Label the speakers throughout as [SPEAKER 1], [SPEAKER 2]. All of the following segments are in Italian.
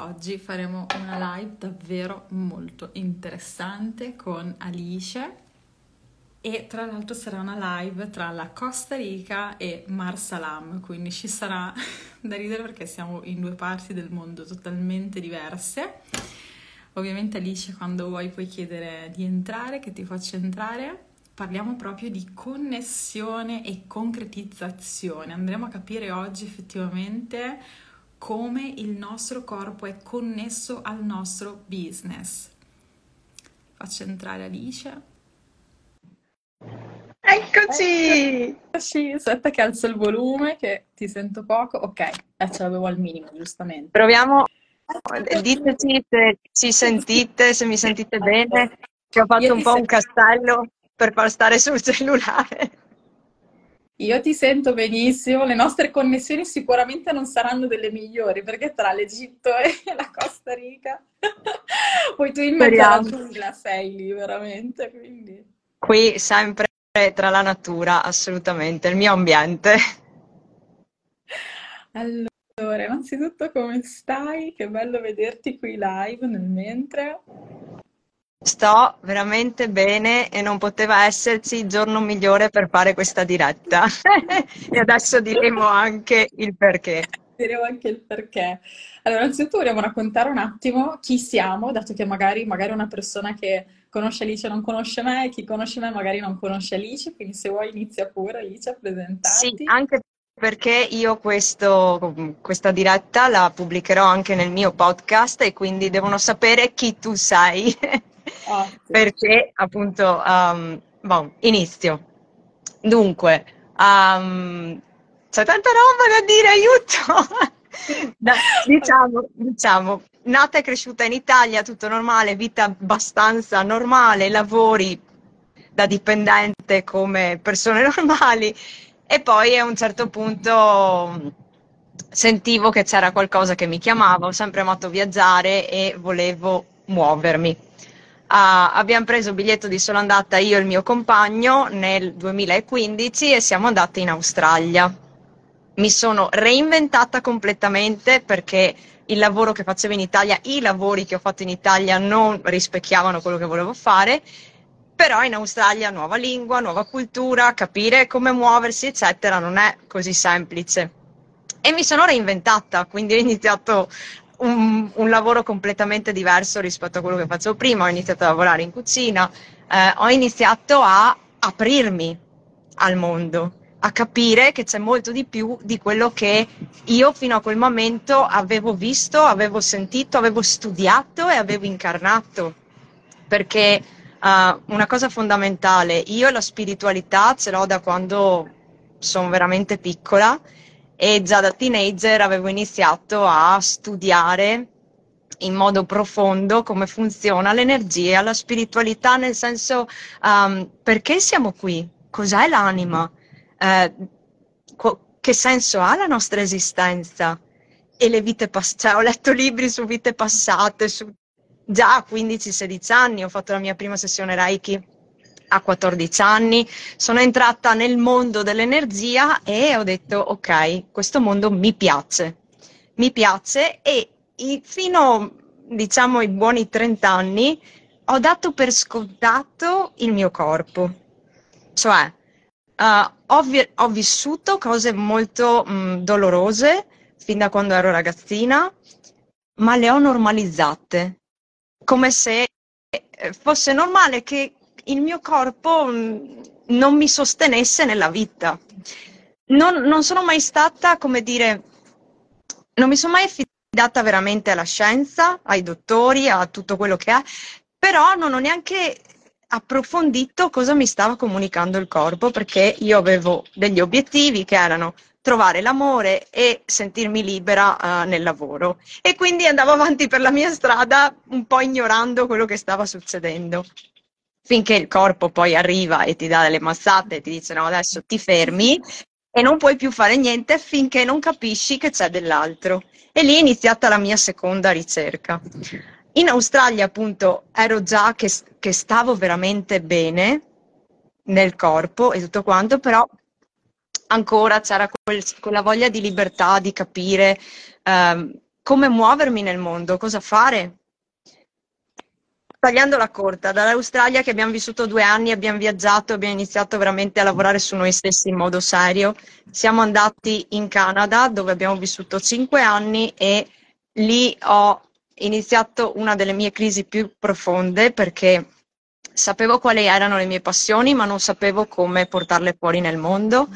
[SPEAKER 1] Oggi faremo una live davvero molto interessante con Alice e tra l'altro sarà una live tra la Costa Rica e Mar Salam, quindi ci sarà da ridere perché siamo in due parti del mondo totalmente diverse. Ovviamente Alice quando vuoi puoi chiedere di entrare, che ti faccia entrare. Parliamo proprio di connessione e concretizzazione. Andremo a capire oggi effettivamente come il nostro corpo è connesso al nostro business. Faccio entrare Alice.
[SPEAKER 2] Eccoci!
[SPEAKER 1] Eccoci, aspetta che alzo il volume che ti sento poco. Ok, eh, ce l'avevo al minimo, giustamente.
[SPEAKER 2] Proviamo, diteci se ci sentite, se mi sentite bene, che ho fatto un po' un castello per far stare sul cellulare.
[SPEAKER 1] Io ti sento benissimo, le nostre connessioni sicuramente non saranno delle migliori perché tra l'Egitto e la Costa Rica, poi tu in mezzo alla giungla sei lì veramente, quindi...
[SPEAKER 2] Qui sempre tra la natura, assolutamente, il mio ambiente.
[SPEAKER 1] Allora, innanzitutto come stai? Che bello vederti qui live nel mentre.
[SPEAKER 2] Sto veramente bene e non poteva esserci il giorno migliore per fare questa diretta. e adesso diremo anche il perché.
[SPEAKER 1] Diremo anche il perché. Allora, innanzitutto vogliamo raccontare un attimo chi siamo, dato che magari, magari una persona che conosce Alice non conosce me, chi conosce me magari non conosce Alice, quindi se vuoi inizia pure Alice a presentarti.
[SPEAKER 2] Sì, anche perché io questo, questa diretta la pubblicherò anche nel mio podcast e quindi devono sapere chi tu sei. Sì. perché appunto, um, bon, inizio. Dunque, um, c'è tanta roba da dire, aiuto! da, diciamo, diciamo, nata e cresciuta in Italia, tutto normale, vita abbastanza normale, lavori da dipendente come persone normali e poi a un certo punto sentivo che c'era qualcosa che mi chiamava, ho sempre amato viaggiare e volevo muovermi. Uh, abbiamo preso biglietto di sola andata io e il mio compagno nel 2015 e siamo andati in Australia. Mi sono reinventata completamente perché il lavoro che facevo in Italia, i lavori che ho fatto in Italia non rispecchiavano quello che volevo fare, però in Australia nuova lingua, nuova cultura, capire come muoversi, eccetera, non è così semplice. E mi sono reinventata, quindi ho iniziato un, un, lavoro completamente diverso rispetto a quello che facevo prima, ho iniziato a lavorare in cucina, eh, ho iniziato a aprirmi al mondo, a capire che c'è molto di più di quello che io fino a quel momento avevo visto, avevo sentito, avevo studiato e avevo incarnato. Perché uh, una cosa fondamentale, io la spiritualità ce l'ho da quando sono veramente piccola e già da teenager avevo iniziato a studiare in modo profondo come funziona l'energia, la spiritualità, nel senso um, perché siamo qui, cos'è l'anima, eh, che senso ha la nostra esistenza? E le vite passate. Cioè, ho letto libri su vite passate, su già a 15-16 anni, ho fatto la mia prima sessione Reiki a 14 anni, sono entrata nel mondo dell'energia e ho detto ok, questo mondo mi piace, mi piace e fino diciamo ai buoni 30 anni ho dato per scontato il mio corpo, cioè uh, ho, vi- ho, vissuto cose molto mh, dolorose fin da quando ero ragazzina, ma le ho normalizzate, come se eh, fosse normale che il mio corpo mm, non mi sostenesse nella vita. Non, non sono mai stata, come dire, non mi sono mai affidata veramente alla scienza, ai dottori, a tutto quello che è, però non ho neanche approfondito cosa mi stava comunicando il corpo perché io avevo degli obiettivi che erano trovare l'amore e sentirmi libera uh, nel lavoro e quindi andavo avanti per la mia strada un po' ignorando quello che stava succedendo finché il corpo poi arriva e ti dà delle massate e ti dice no adesso ti fermi e non puoi più fare niente finché non capisci che c'è dell'altro. E lì è iniziata la mia seconda ricerca. In Australia appunto ero già che, che stavo veramente bene nel corpo e tutto quanto, però ancora c'era quel, quella voglia di libertà, di capire, ehm, come muovermi nel mondo, cosa fare. Tagliandola corta, dall'Australia che abbiamo vissuto due anni, abbiamo viaggiato, abbiamo iniziato veramente a lavorare su noi stessi in modo serio. Siamo andati in Canada dove abbiamo vissuto cinque anni e lì ho iniziato una delle mie crisi più profonde perché sapevo quali erano le mie passioni, ma non sapevo come portarle fuori nel mondo.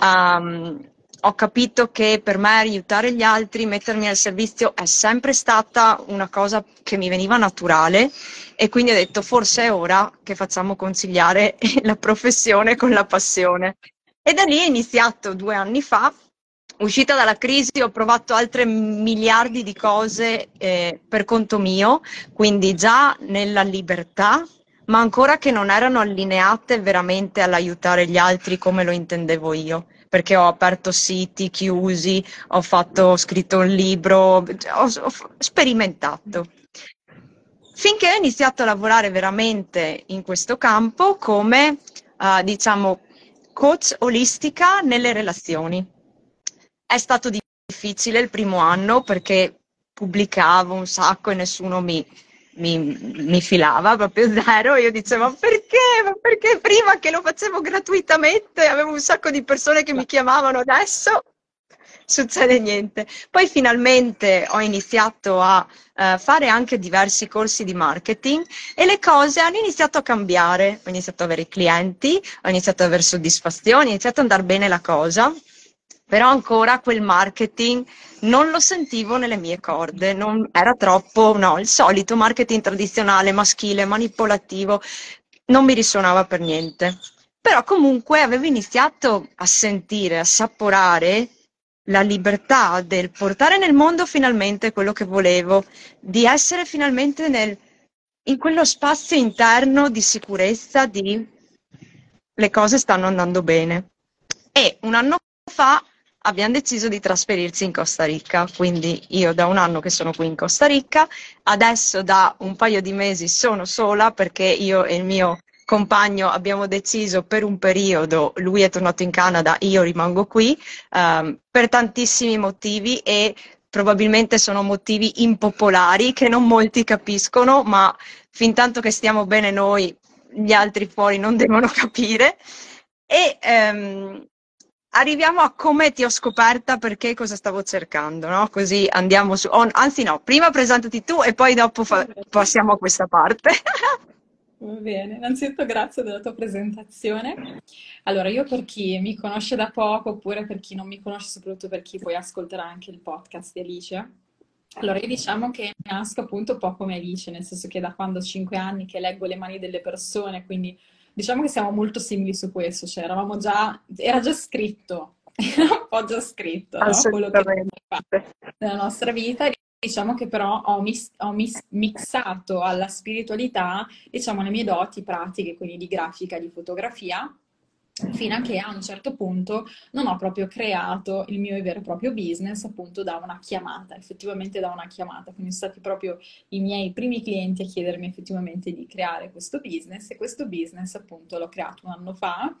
[SPEAKER 2] Um, ho capito che per me aiutare gli altri, mettermi al servizio è sempre stata una cosa che mi veniva naturale e quindi ho detto forse è ora che facciamo conciliare la professione con la passione. E da lì è iniziato due anni fa. Uscita dalla crisi ho provato altre miliardi di cose eh, per conto mio, quindi già nella libertà, ma ancora che non erano allineate veramente all'aiutare gli altri come lo intendevo io perché ho aperto siti chiusi, ho, fatto, ho scritto un libro, ho, ho sperimentato. Finché ho iniziato a lavorare veramente in questo campo come, uh, diciamo, coach olistica nelle relazioni. È stato difficile il primo anno perché pubblicavo un sacco e nessuno mi, mi, mi, filava proprio zero. Io dicevo: ma perché? Ma perché prima che lo facevo gratuitamente avevo un sacco di persone che mi chiamavano adesso? Succede niente. Poi finalmente ho iniziato a uh, fare anche diversi corsi di marketing e le cose hanno iniziato a cambiare. Ho iniziato ad avere clienti, ho iniziato ad avere soddisfazioni, ho iniziato ad andare bene la cosa però ancora quel marketing non lo sentivo nelle mie corde, non, era troppo, no, il solito marketing tradizionale, maschile, manipolativo, non mi risuonava per niente. Però comunque avevo iniziato a sentire, a assaporare la libertà del portare nel mondo finalmente quello che volevo, di essere finalmente nel, in quello spazio interno di sicurezza, di le cose stanno andando bene. E un anno fa abbiamo deciso di trasferirci in Costa Rica, quindi io da un anno che sono qui in Costa Rica, adesso da un paio di mesi sono sola perché io e il mio compagno abbiamo deciso per un periodo, lui è tornato in Canada, io rimango qui, um, per tantissimi motivi e probabilmente sono motivi impopolari che non molti capiscono, ma fin tanto che stiamo bene noi, gli altri fuori non devono capire. E um, arriviamo a come ti ho scoperta perché cosa stavo cercando, no? Così andiamo su. Oh, anzi, no, prima presentati tu e poi dopo fa- passiamo a questa parte.
[SPEAKER 1] Va bene, innanzitutto grazie della tua presentazione. Allora, io per chi mi conosce da poco, oppure per chi non mi conosce, soprattutto per chi poi ascolterà anche il podcast di Alice, allora io diciamo che nasco appunto un po' come Alice, nel senso che da quando ho 5 anni che leggo le mani delle persone, quindi diciamo che siamo molto simili su questo, cioè eravamo già, era già scritto, era un po' già scritto, no? quello che fa nella nostra vita. Diciamo che però ho, mis- ho mis- mixato alla spiritualità, diciamo, le mie doti pratiche, quindi di grafica, di fotografia, fino a che a un certo punto non ho proprio creato il mio vero e proprio business appunto da una chiamata, effettivamente da una chiamata, quindi sono stati proprio i miei primi clienti a chiedermi effettivamente di creare questo business e questo business appunto l'ho creato un anno fa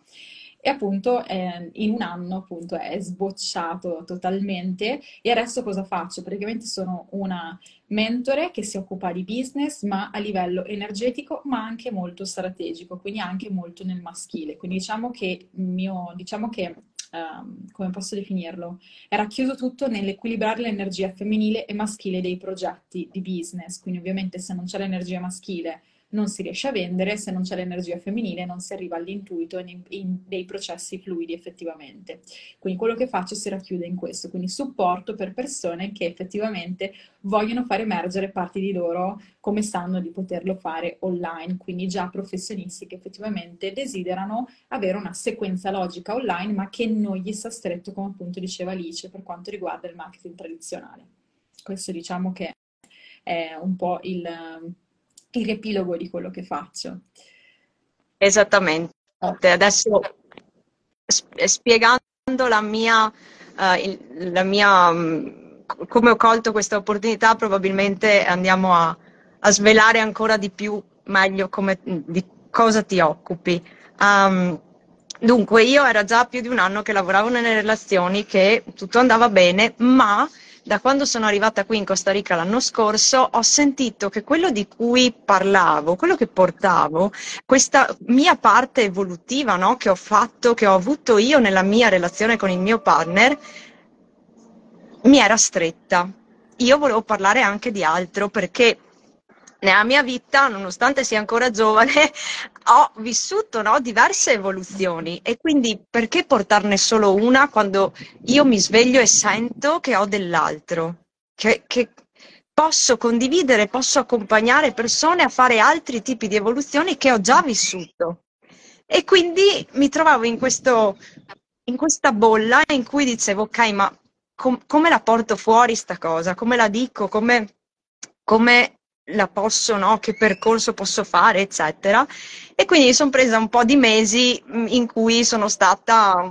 [SPEAKER 1] e appunto eh, in un anno appunto è sbocciato totalmente e adesso cosa faccio? Praticamente sono una mentore che si occupa di business ma a livello energetico ma anche molto strategico, quindi anche molto nel maschile. Quindi diciamo che mio, diciamo che Um, come posso definirlo? È racchiuso tutto nell'equilibrare l'energia femminile e maschile dei progetti di business. Quindi ovviamente se non c'è l'energia maschile non si riesce a vendere, se non c'è l'energia femminile non si arriva all'intuito e dei processi fluidi effettivamente. Quindi quello che faccio si racchiude in questo, quindi supporto per persone che effettivamente vogliono far emergere parti di loro come sanno di poterlo fare online, quindi già professionisti che effettivamente desiderano avere una sequenza logica online ma che non gli sta stretto come appunto diceva Alice per quanto riguarda il marketing tradizionale. Questo diciamo che è un po' il il riepilogo di quello che faccio.
[SPEAKER 2] Esattamente. Adesso spiegando la mia, uh, la mia um, come ho colto questa opportunità, probabilmente andiamo a, a svelare ancora di più meglio come, di cosa ti occupi. Um, dunque, io era già più di un anno che lavoravo nelle relazioni, che tutto andava bene, ma da quando sono arrivata qui in Costa Rica l'anno scorso, ho sentito che quello di cui parlavo, quello che portavo, questa mia parte evolutiva no, che ho fatto, che ho avuto io nella mia relazione con il mio partner, mi era stretta. Io volevo parlare anche di altro perché nella mia vita, nonostante sia ancora giovane, ho vissuto no, diverse evoluzioni e quindi perché portarne solo una quando io mi sveglio e sento che ho dell'altro, che, che posso condividere, posso accompagnare persone a fare altri tipi di evoluzioni che ho già vissuto. E quindi mi trovavo in, questo, in questa bolla in cui dicevo, ok, ma com- come la porto fuori sta cosa? Come la dico? Come, come la posso, no? Che percorso posso fare, eccetera. E quindi mi sono presa un po' di mesi mm, in cui sono stata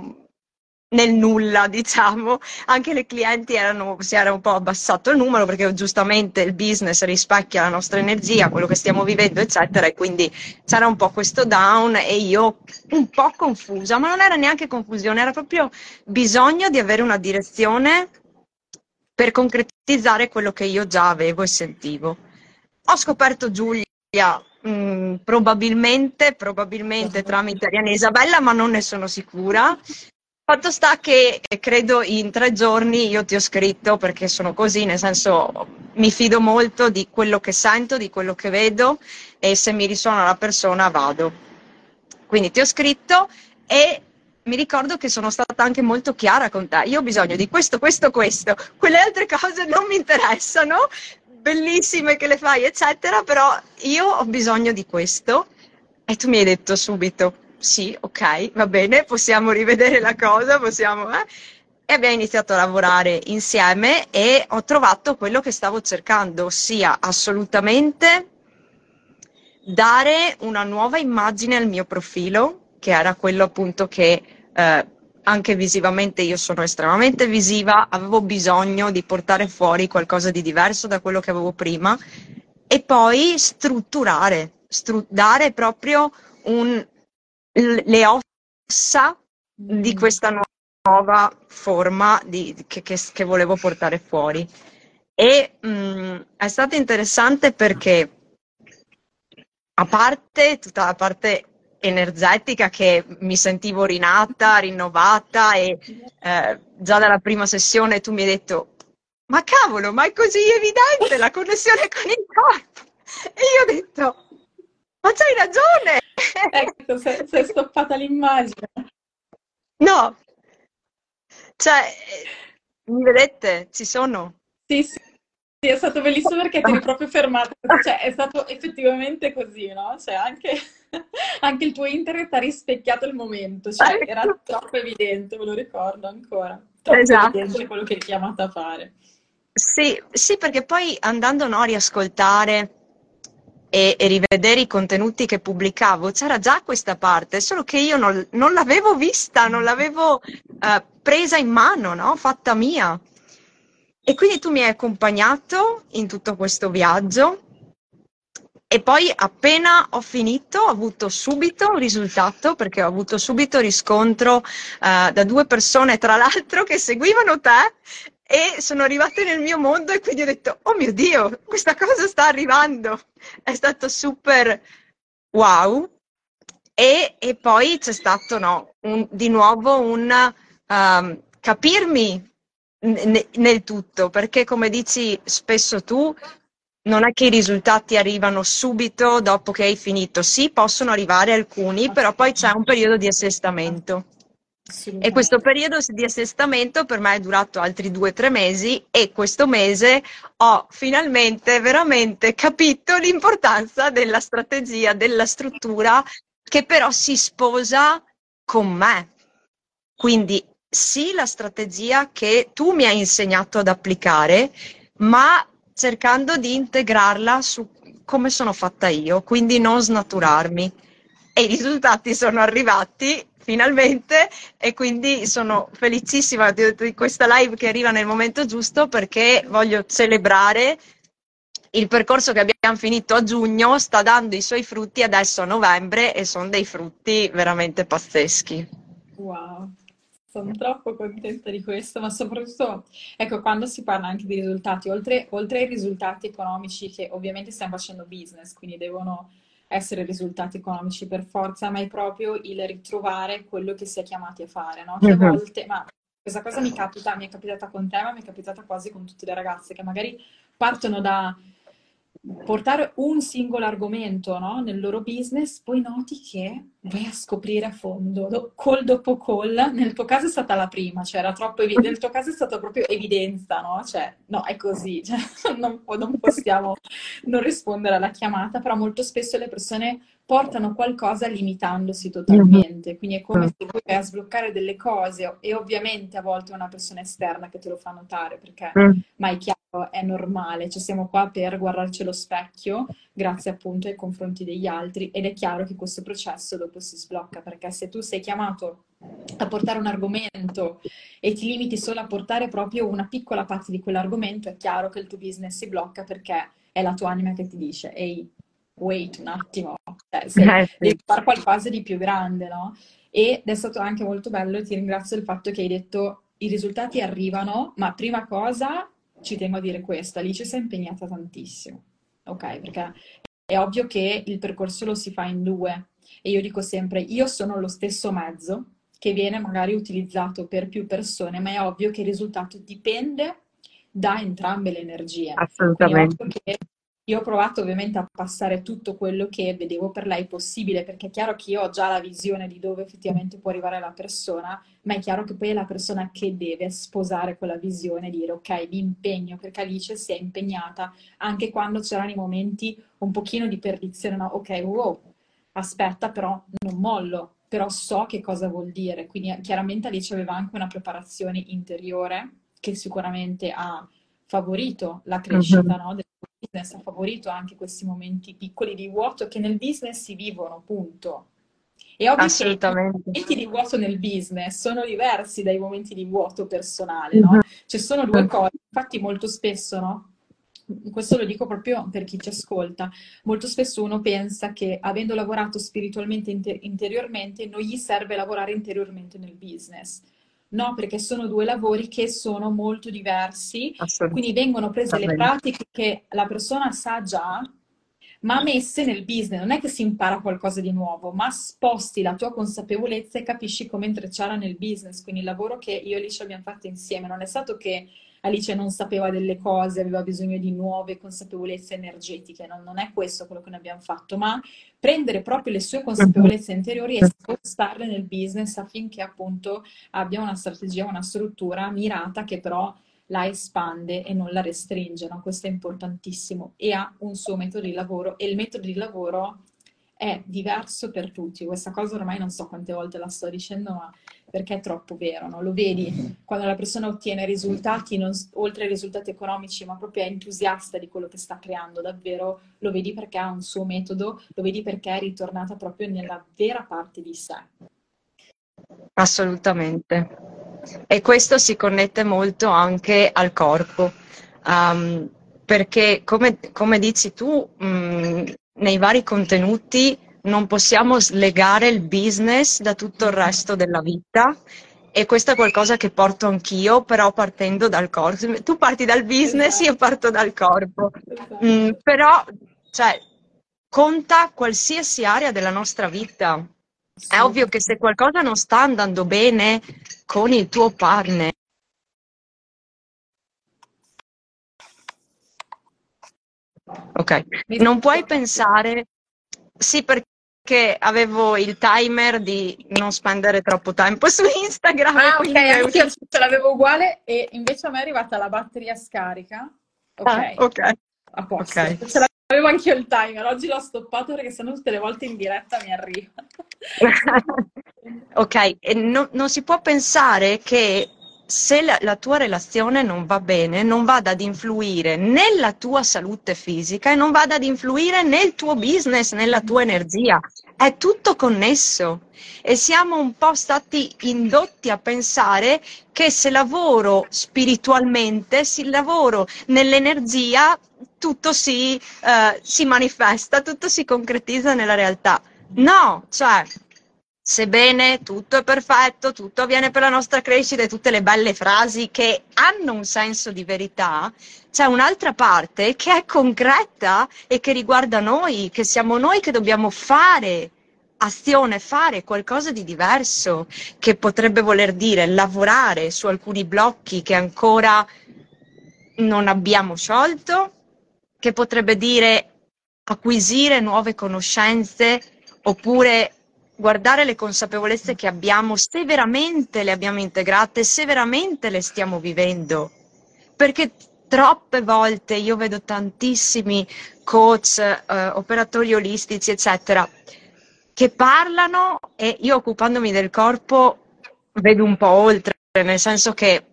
[SPEAKER 2] nel nulla, diciamo. Anche le clienti erano, si era un po' abbassato il numero perché giustamente il business rispecchia la nostra energia, quello che stiamo vivendo, eccetera. E quindi c'era un po' questo down e io un po' confusa, ma non era neanche confusione, era proprio bisogno di avere una direzione per concretizzare quello che io già avevo e sentivo. Ho scoperto Giulia mh, mm, probabilmente, probabilmente tramite Ariana Isabella, ma non ne sono sicura. Fatto sta che eh, credo in tre giorni io ti ho scritto perché sono così, nel senso mi fido molto di quello che sento, di quello che vedo e se mi risuona la persona vado. Quindi ti ho scritto e mi ricordo che sono stata anche molto chiara con te. Io ho bisogno di questo, questo, questo. Quelle altre cose non mi interessano, bellissime che le fai, eccetera, però io ho bisogno di questo. E tu mi hai detto subito, sì, ok, va bene, possiamo rivedere la cosa, possiamo... Eh? E abbiamo iniziato a lavorare insieme e ho trovato quello che stavo cercando, ossia assolutamente dare una nuova immagine al mio profilo, che era quello appunto che eh, anche visivamente io sono estremamente visiva, avevo bisogno di portare fuori qualcosa di diverso da quello che avevo prima e poi strutturare, stru- dare proprio un, le ossa di mm. questa nuova forma di, che, che, che, volevo portare fuori. E mh, mm, è stato interessante perché a parte tutta la parte energetica che mi sentivo rinata, rinnovata e eh, già dalla prima sessione tu mi hai detto ma cavolo, ma è così evidente la connessione con il corpo. E io ho detto ma c'hai ragione!
[SPEAKER 1] Ecco, si è stoppata l'immagine.
[SPEAKER 2] No, cioè, mi vedete? Ci sono?
[SPEAKER 1] Sì, sì. Sì, è stato bellissimo perché ti eri proprio fermata, cioè è stato effettivamente così, no? Cioè anche, anche il tuo internet ha rispecchiato il momento, cioè era troppo evidente, me lo ricordo ancora, troppo esatto. evidente quello che hai chiamato a fare.
[SPEAKER 2] Sì, sì, perché poi andando no, a riascoltare e, e, rivedere i contenuti che pubblicavo, c'era già questa parte, solo che io non, non l'avevo vista, non l'avevo uh, presa in mano, no? fatta mia. E quindi tu mi hai accompagnato in tutto questo viaggio e poi appena ho finito ho avuto subito un risultato perché ho avuto subito riscontro uh, da due persone tra l'altro che seguivano te e sono arrivate nel mio mondo e quindi ho detto oh mio dio questa cosa sta arrivando! È stato super wow. E, e poi c'è stato no, un, di nuovo un um, capirmi nel tutto, perché come dici spesso tu, non è che i risultati arrivano subito dopo che hai finito. Sì, possono arrivare alcuni, però poi c'è un periodo di assestamento. E questo periodo di assestamento per me è durato altri due o tre mesi e questo mese ho finalmente veramente capito l'importanza della strategia, della struttura che però si sposa con me. Quindi sì la strategia che tu mi hai insegnato ad applicare, ma cercando di integrarla su come sono fatta io, quindi non snaturarmi. E i risultati sono arrivati finalmente e quindi sono felicissima di, di questa live che arriva nel momento giusto perché voglio celebrare il percorso che abbiamo finito a giugno sta dando i suoi frutti adesso a novembre e sono dei frutti veramente pazzeschi.
[SPEAKER 1] Wow, sono troppo contenta di questo, ma soprattutto, ecco, quando si parla anche di risultati, oltre, oltre ai risultati economici che ovviamente stiamo facendo business, quindi devono essere risultati economici per forza, ma è proprio il ritrovare quello che si è chiamati a fare, no? Che a mhm. volte, ma questa cosa mi capita, mi è capitata con te, ma mi è capitata quasi con tutte le ragazze che magari partono da portare un singolo argomento no? nel loro business, poi noti che vai a scoprire a fondo, do, call dopo call. Nel tuo caso è stata la prima, cioè era troppo evidente, nel tuo caso è stata proprio evidenza, no? Cioè, no, è così, cioè, non, non possiamo non rispondere alla chiamata, però molto spesso le persone portano qualcosa limitandosi totalmente. Quindi è come se vuoi vai a sbloccare delle cose e ovviamente a volte è una persona esterna che te lo fa notare perché mm. ma è chiaro, è normale, ci siamo qua per guardarci allo specchio grazie appunto ai confronti degli altri ed è chiaro che questo processo dopo si sblocca perché se tu sei chiamato a portare un argomento e ti limiti solo a portare proprio una piccola parte di quell'argomento, è chiaro che il tuo business si blocca perché è la tua anima che ti dice ehi, wait un attimo, cioè, se eh, sì. devi fare qualcosa di più grande, no? Ed è stato anche molto bello ti ringrazio del fatto che hai detto i risultati arrivano, ma prima cosa ci tengo a dire questo, Alice si è impegnata tantissimo, ok? Perché è ovvio che il percorso lo si fa in due e io dico sempre, io sono lo stesso mezzo che viene magari utilizzato per più persone, ma è ovvio che il risultato dipende da entrambe le energie.
[SPEAKER 2] Assolutamente.
[SPEAKER 1] Io ho provato ovviamente a passare tutto quello che vedevo per lei possibile, perché è chiaro che io ho già la visione di dove effettivamente può arrivare la persona, ma è chiaro che poi è la persona che deve sposare quella visione e dire ok, mi impegno, perché Alice si è impegnata anche quando c'erano i momenti un pochino di perdizione, no? Ok, wow, aspetta, però non mollo, però so che cosa vuol dire. Quindi chiaramente Alice aveva anche una preparazione interiore che sicuramente ha favorito la crescita uh-huh. no, del business, ha favorito anche questi momenti piccoli di vuoto che nel business si vivono, punto. E ovvio che i momenti di vuoto nel business sono diversi dai momenti di vuoto personale, no? Uh-huh. Ci sono due cose, infatti molto spesso, no? Questo lo dico proprio per chi ci ascolta. Molto spesso uno pensa che avendo lavorato spiritualmente inter- interiormente non gli serve lavorare interiormente nel business. No, perché sono due lavori che sono molto diversi, quindi vengono prese le pratiche che la persona sa già, ma messe nel business. Non è che si impara qualcosa di nuovo, ma sposti la tua consapevolezza e capisci come intrecciarla nel business. Quindi il lavoro che io e Alice abbiamo fatto insieme non è stato che Alice non sapeva delle cose, aveva bisogno di nuove consapevolezze energetiche, non, non è questo quello che noi abbiamo fatto, ma prendere proprio le sue consapevolezze interiori e spostarle nel business affinché appunto abbia una strategia, una struttura mirata che però la espande e non la restringe, no? questo è importantissimo e ha un suo metodo di lavoro e il metodo di lavoro è diverso per tutti. Questa cosa ormai non so quante volte la sto dicendo, ma perché è troppo vero, no? Lo vedi quando la persona ottiene risultati, non, oltre ai risultati economici, ma proprio è entusiasta di quello che sta creando, davvero lo vedi perché ha un suo metodo, lo vedi perché è ritornata proprio nella vera parte di sé.
[SPEAKER 2] Assolutamente. E questo si connette molto anche al corpo, um, perché come, come, dici tu, mh, mm, nei vari contenuti non possiamo slegare il business da tutto il resto della vita e questo è qualcosa che porto anch'io, però partendo dal corpo. Tu parti dal business, esatto. io parto dal corpo. Esatto. Mm, però, cioè, conta qualsiasi area della nostra vita. Sì. È ovvio che se qualcosa non sta andando bene con il tuo partner, Ok, non puoi pensare, sì perché avevo il timer di non spendere troppo tempo su Instagram.
[SPEAKER 1] Ah ok, anch'io ce l'avevo uguale e invece a me è arrivata la batteria scarica. Ok, ah,
[SPEAKER 2] okay.
[SPEAKER 1] a posto. Okay. Ce l'avevo anch'io il timer, oggi l'ho stoppato perché sennò tutte le volte in diretta mi arriva.
[SPEAKER 2] ok, e no, non si può pensare che se la, la, tua relazione non va bene, non vada ad influire nella tua salute fisica e non vada ad influire nel tuo business, nella tua energia. È tutto connesso e siamo un po' stati indotti a pensare che se lavoro spiritualmente, se lavoro nell'energia, tutto si, uh, si manifesta, tutto si concretizza nella realtà. No, cioè sebbene tutto è perfetto, tutto avviene per la nostra crescita e tutte le belle frasi che hanno un senso di verità, c'è un'altra parte che è concreta e che riguarda noi, che siamo noi che dobbiamo fare azione, fare qualcosa di diverso, che potrebbe voler dire lavorare su alcuni blocchi che ancora non abbiamo sciolto, che potrebbe dire acquisire nuove conoscenze oppure guardare le consapevolezze che abbiamo, se veramente le abbiamo integrate, se veramente le stiamo vivendo. Perché troppe volte io vedo tantissimi coach, eh, operatori olistici, eccetera, che parlano e io occupandomi del corpo vedo un po' oltre, nel senso che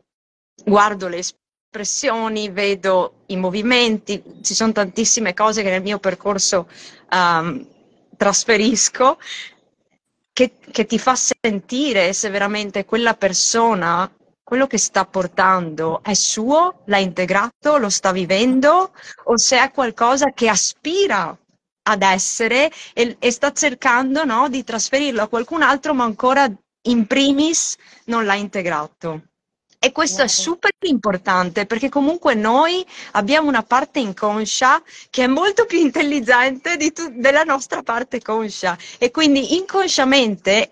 [SPEAKER 2] guardo le espressioni, vedo i movimenti, ci sono tantissime cose che nel mio percorso um, trasferisco che, che ti fa sentire se veramente quella persona quello che sta portando è suo, l'ha integrato, lo sta vivendo o se è qualcosa che aspira ad essere e, e sta cercando no, di trasferirlo a qualcun altro ma ancora in primis non l'ha integrato. E questo è super importante perché comunque noi abbiamo una parte inconscia che è molto più intelligente tu- della nostra parte conscia e quindi inconsciamente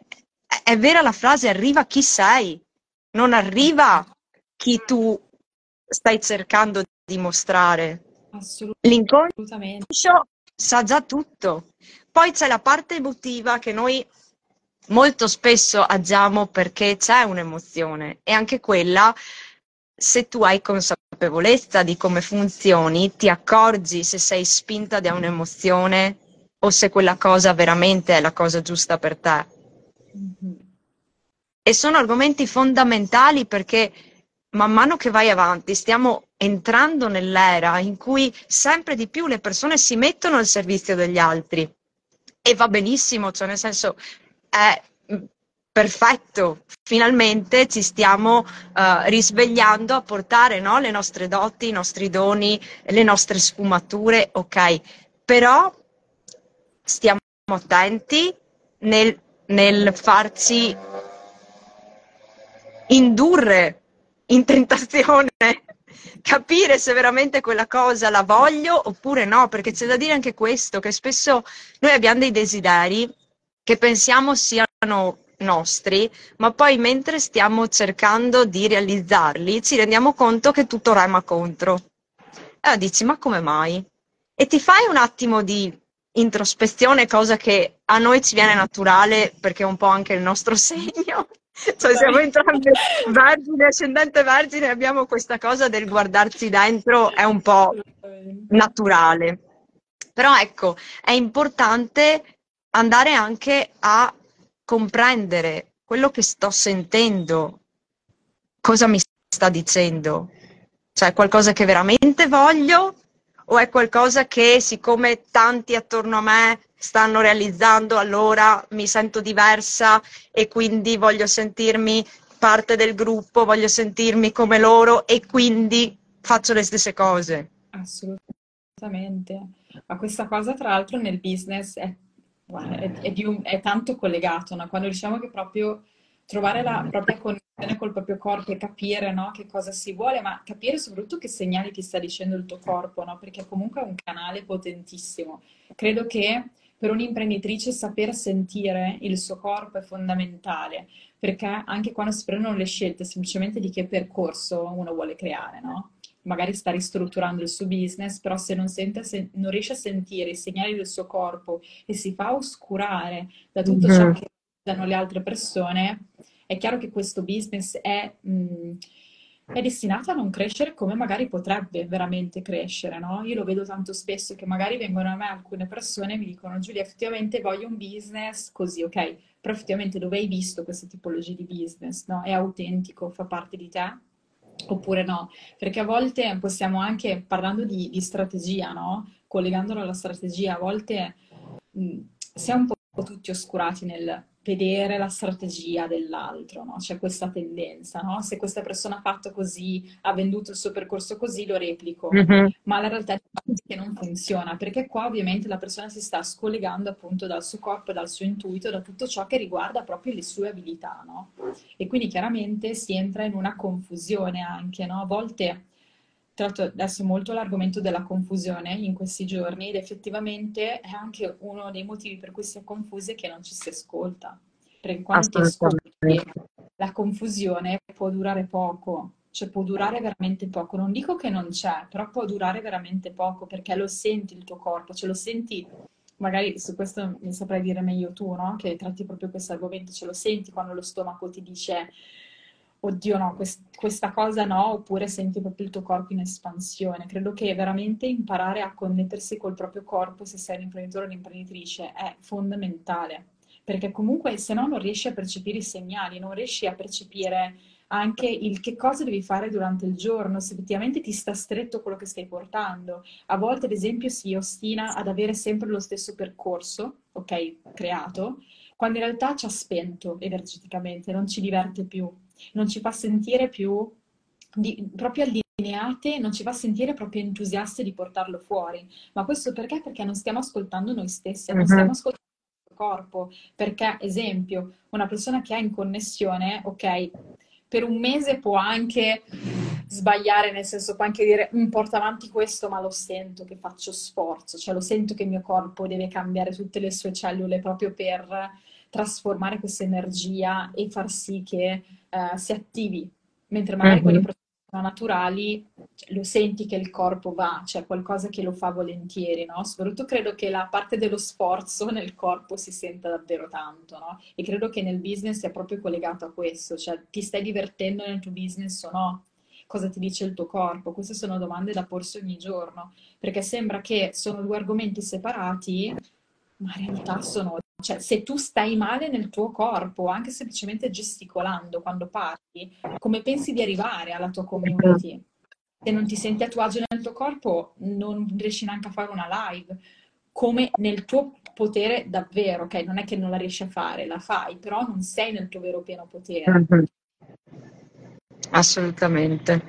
[SPEAKER 2] è vera la frase arriva chi sei, non arriva chi tu stai cercando di mostrare. L'inconscio sa già tutto. Poi c'è la parte emotiva che noi molto spesso agiamo perché c'è un'emozione e anche quella, se tu hai consapevolezza di come funzioni, ti accorgi se sei spinta da un'emozione o se quella cosa veramente è la cosa giusta per te. Mm-hmm. E sono argomenti fondamentali perché man mano che vai avanti stiamo entrando nell'era in cui sempre di più le persone si mettono al servizio degli altri e va benissimo, cioè nel senso è mm, perfetto, finalmente ci stiamo uh, risvegliando a portare no, le nostre doti, i nostri doni, le nostre sfumature, ok, però stiamo attenti nel, nel farci indurre in tentazione, capire se veramente quella cosa la voglio oppure no, perché c'è da dire anche questo, che spesso noi abbiamo dei desideri che pensiamo siano nostri, ma poi mentre stiamo cercando di realizzarli ci rendiamo conto che tutto rema contro. E allora dici, ma come mai? E ti fai un attimo di introspezione, cosa che a noi ci viene naturale perché è un po' anche il nostro segno. Cioè, siamo entrambi vergine, ascendente vergine, abbiamo questa cosa del guardarci dentro, è un po' naturale. Però ecco, è importante andare anche a comprendere quello che sto sentendo, cosa mi sta dicendo. Cioè, qualcosa che veramente voglio o è qualcosa che, siccome tanti attorno a me stanno realizzando, allora mi sento diversa e quindi voglio sentirmi parte del gruppo, voglio sentirmi come loro e quindi faccio le stesse cose.
[SPEAKER 1] Assolutamente. Ma questa cosa, tra l'altro, nel business è è, è, un, è tanto collegato, no? quando diciamo che proprio trovare la propria connessione col proprio corpo e capire no, che cosa si vuole, ma capire soprattutto che segnali ti sta dicendo il tuo corpo, no? perché comunque è un canale potentissimo. Credo che per un'imprenditrice saper sentire il suo corpo è fondamentale, perché anche quando si prendono le scelte semplicemente di che percorso uno vuole creare, no? Magari sta ristrutturando il suo business, però se non, sente, se non riesce a sentire i segnali del suo corpo e si fa oscurare da tutto mm-hmm. ciò che danno le altre persone, è chiaro che questo business è, mh, mm, è, destinato a non crescere come magari potrebbe veramente crescere, no? Io lo vedo tanto spesso che magari vengono a me alcune persone e mi dicono Giulia, effettivamente voglio un business così, ok? Però effettivamente dove hai visto questa tipologia di business, no? È autentico, fa parte di te? Oppure no, perché a volte possiamo anche, parlando di, di strategia, no? collegandolo alla strategia, a volte mh, siamo un po' tutti oscurati nel vedere la strategia dell'altro, no? C'è questa tendenza, no? Se questa persona ha fatto così, ha venduto il suo percorso così, lo replico. Mm-hmm. Ma la realtà è che non funziona, perché qua ovviamente la persona si sta scollegando appunto dal suo corpo, dal suo intuito, da tutto ciò che riguarda proprio le sue abilità, no? E quindi chiaramente si entra in una confusione anche, no? A volte tra l'altro adesso molto l'argomento della confusione in questi giorni ed effettivamente è anche uno dei motivi per cui si è confusi è che non ci si ascolta. Perché quando ti ascolti la confusione può durare poco, cioè può durare veramente poco. Non dico che non c'è, però può durare veramente poco perché lo senti il tuo corpo, ce lo senti magari su questo mi saprai dire meglio tu, no? Che tratti proprio questo argomento, ce lo senti quando lo stomaco ti dice oddio no, quest- questa cosa no, oppure senti proprio il tuo corpo in espansione. Credo che veramente imparare a connettersi col proprio corpo, se sei un imprenditore o un'imprenditrice, è fondamentale, perché comunque se no non riesci a percepire i segnali, non riesci a percepire anche il che cosa devi fare durante il giorno, se effettivamente ti sta stretto quello che stai portando. A volte, ad esempio, si ostina ad avere sempre lo stesso percorso, ok, creato, quando in realtà ci ha spento energeticamente, non ci diverte più non ci fa sentire più di, proprio allineate, non ci fa sentire proprio entusiasti di portarlo fuori. Ma questo perché? Perché non stiamo ascoltando noi stessi, non uh-huh. stiamo ascoltando il corpo. Perché, esempio, una persona che è in connessione, ok, per un mese può anche sbagliare, nel senso può anche dire mm, porta avanti questo, ma lo sento che faccio sforzo, cioè lo sento che il mio corpo deve cambiare tutte le sue cellule proprio per trasformare questa energia e far sì che uh, si attivi, mentre magari mm-hmm. con i processi naturali cioè, lo senti che il corpo va, c'è cioè qualcosa che lo fa volentieri, no? Soprattutto credo che la parte dello sforzo nel corpo si senta davvero tanto, no? E credo che nel business sia proprio collegato a questo, cioè ti stai divertendo nel tuo business o no? Cosa ti dice il tuo corpo? Queste sono domande da porsi ogni giorno, perché sembra che sono due argomenti separati, ma in realtà sono cioè, se tu stai male nel tuo corpo, anche semplicemente gesticolando quando parli, come pensi di arrivare alla tua community? Se non ti senti a tuo agio nel tuo corpo, non riesci neanche a fare una live. Come nel tuo potere davvero, ok? Non è che non la riesci a fare, la fai, però non sei nel tuo vero pieno potere. Mm-hmm.
[SPEAKER 2] Assolutamente.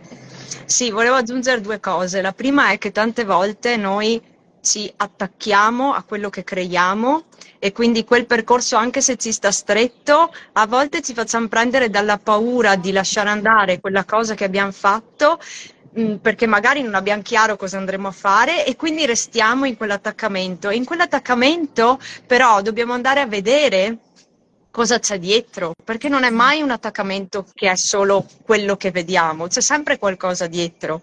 [SPEAKER 2] Sì, volevo aggiungere due cose. La prima è che tante volte noi ci attacchiamo a quello che creiamo e quindi quel percorso, anche se ci sta stretto, a volte ci facciamo prendere dalla paura di lasciare andare quella cosa che abbiamo fatto mm, perché magari non abbiamo chiaro cosa andremo a fare e quindi restiamo in quell'attaccamento. In quell'attaccamento però dobbiamo andare a vedere cosa c'è dietro, perché non è mai un attaccamento che è solo quello che vediamo, c'è sempre qualcosa dietro.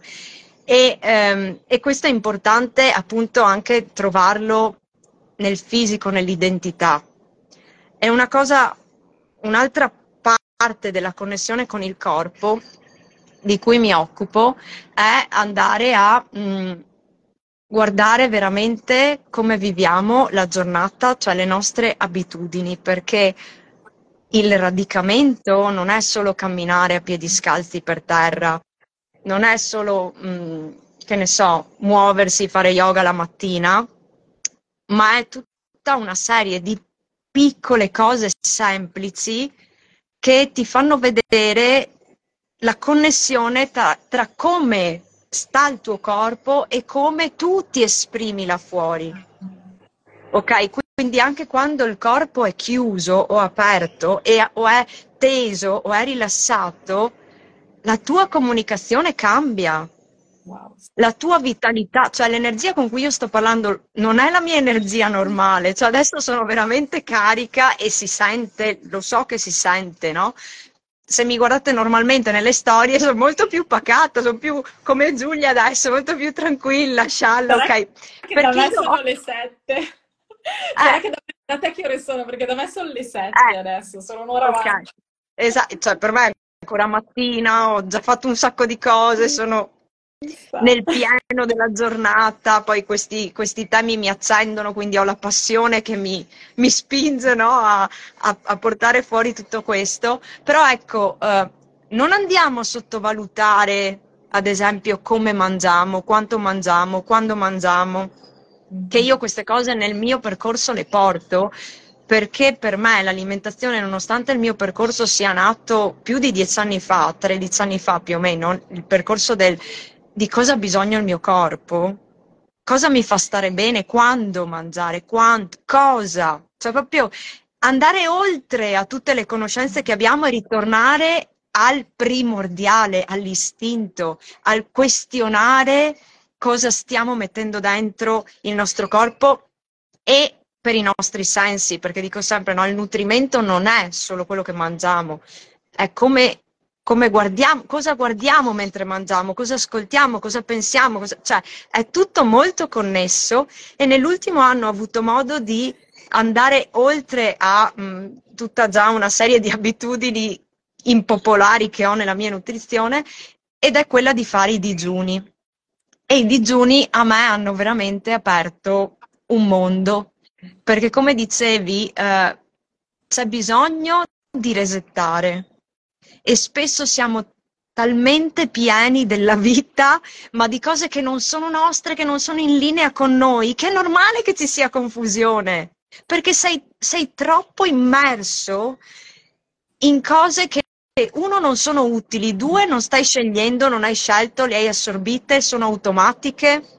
[SPEAKER 2] E, ehm, e questo è importante appunto anche trovarlo nel fisico, nell'identità. È una cosa, un'altra parte della connessione con il corpo di cui mi occupo è andare a mh, mm, guardare veramente come viviamo la giornata, cioè le nostre abitudini, perché il radicamento non è solo camminare a piedi scalzi per terra, non è solo, mh, mm, che ne so, muoversi, fare yoga la mattina, ma è tutta una serie di piccole cose semplici che ti fanno vedere la connessione tra, tra come sta il tuo corpo e come tu ti esprimi là fuori. Ok, quindi anche quando il corpo è chiuso o aperto e, o è teso o è rilassato, la tua comunicazione cambia. Wow. La tua vitalità, cioè l'energia con cui io sto parlando non è la mia energia normale, cioè adesso sono veramente carica e si sente, lo so che si sente, no? Se mi guardate normalmente nelle storie sono molto più pacata, sono più come Giulia adesso, molto più tranquilla, scialla, ok?
[SPEAKER 1] Perché da me sono le sette. Eh. Che da, da te che ore sono? Perché da me sono le sette eh. adesso, sono un'ora okay. avanti.
[SPEAKER 2] Esatto, cioè per me ancora mattina, ho già fatto un sacco di cose, sono nel pieno della giornata, poi questi, questi, temi mi accendono, quindi ho la passione che mi, mi spinge no, a, a, a, portare fuori tutto questo. Però ecco, eh, non andiamo a sottovalutare, ad esempio, come mangiamo, quanto mangiamo, quando mangiamo, che io queste cose nel mio percorso le porto perché per me l'alimentazione, nonostante il mio percorso sia nato più di dieci anni fa, 13 anni fa più o meno, il percorso del di cosa ha bisogno il mio corpo, cosa mi fa stare bene, quando mangiare, quanto, cosa, cioè proprio andare oltre a tutte le conoscenze che abbiamo e ritornare al primordiale, all'istinto, al questionare cosa stiamo mettendo dentro il nostro corpo e per i nostri sensi, perché dico sempre, no, il nutrimento non è solo quello che mangiamo, è come, come guardiamo, cosa guardiamo mentre mangiamo, cosa ascoltiamo, cosa pensiamo, cosa, cioè è tutto molto connesso e nell'ultimo anno ho avuto modo di andare oltre a mh, tutta già una serie di abitudini impopolari che ho nella mia nutrizione ed è quella di fare i digiuni. E i digiuni a me hanno veramente aperto un mondo perché come dicevi eh, c'è bisogno di resettare e spesso siamo talmente pieni della vita, ma di cose che non sono nostre, che non sono in linea con noi, che è normale che ci sia confusione, perché sei, sei troppo immerso in cose che uno non sono utili, due non stai scegliendo, non hai scelto, le hai assorbite, sono automatiche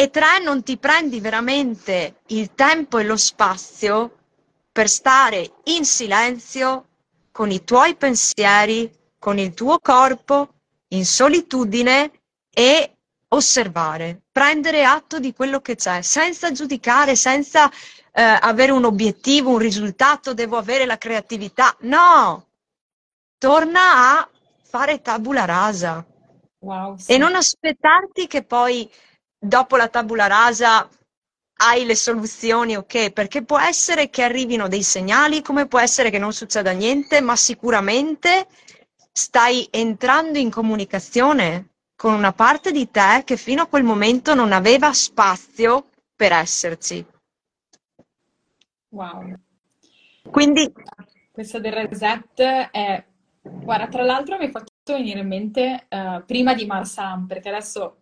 [SPEAKER 2] e tre, non ti prendi veramente il tempo e lo spazio per stare in silenzio con i tuoi pensieri, con il tuo corpo, in solitudine e osservare, prendere atto di quello che c'è, senza giudicare, senza eh, avere un obiettivo, un risultato, devo avere la creatività. No, torna a fare tabula rasa. Wow, sì. E non aspettarti che poi dopo la tabula rasa hai le soluzioni, ok? Perché può essere che arrivino dei segnali, come può essere che non succeda niente, ma sicuramente stai entrando in comunicazione con una parte di te che fino a quel momento non aveva spazio per esserci.
[SPEAKER 1] Wow.
[SPEAKER 2] Quindi
[SPEAKER 1] questa del reset è guarda, tra l'altro mi ha fatto venire in mente uh, prima di Marsam, perché adesso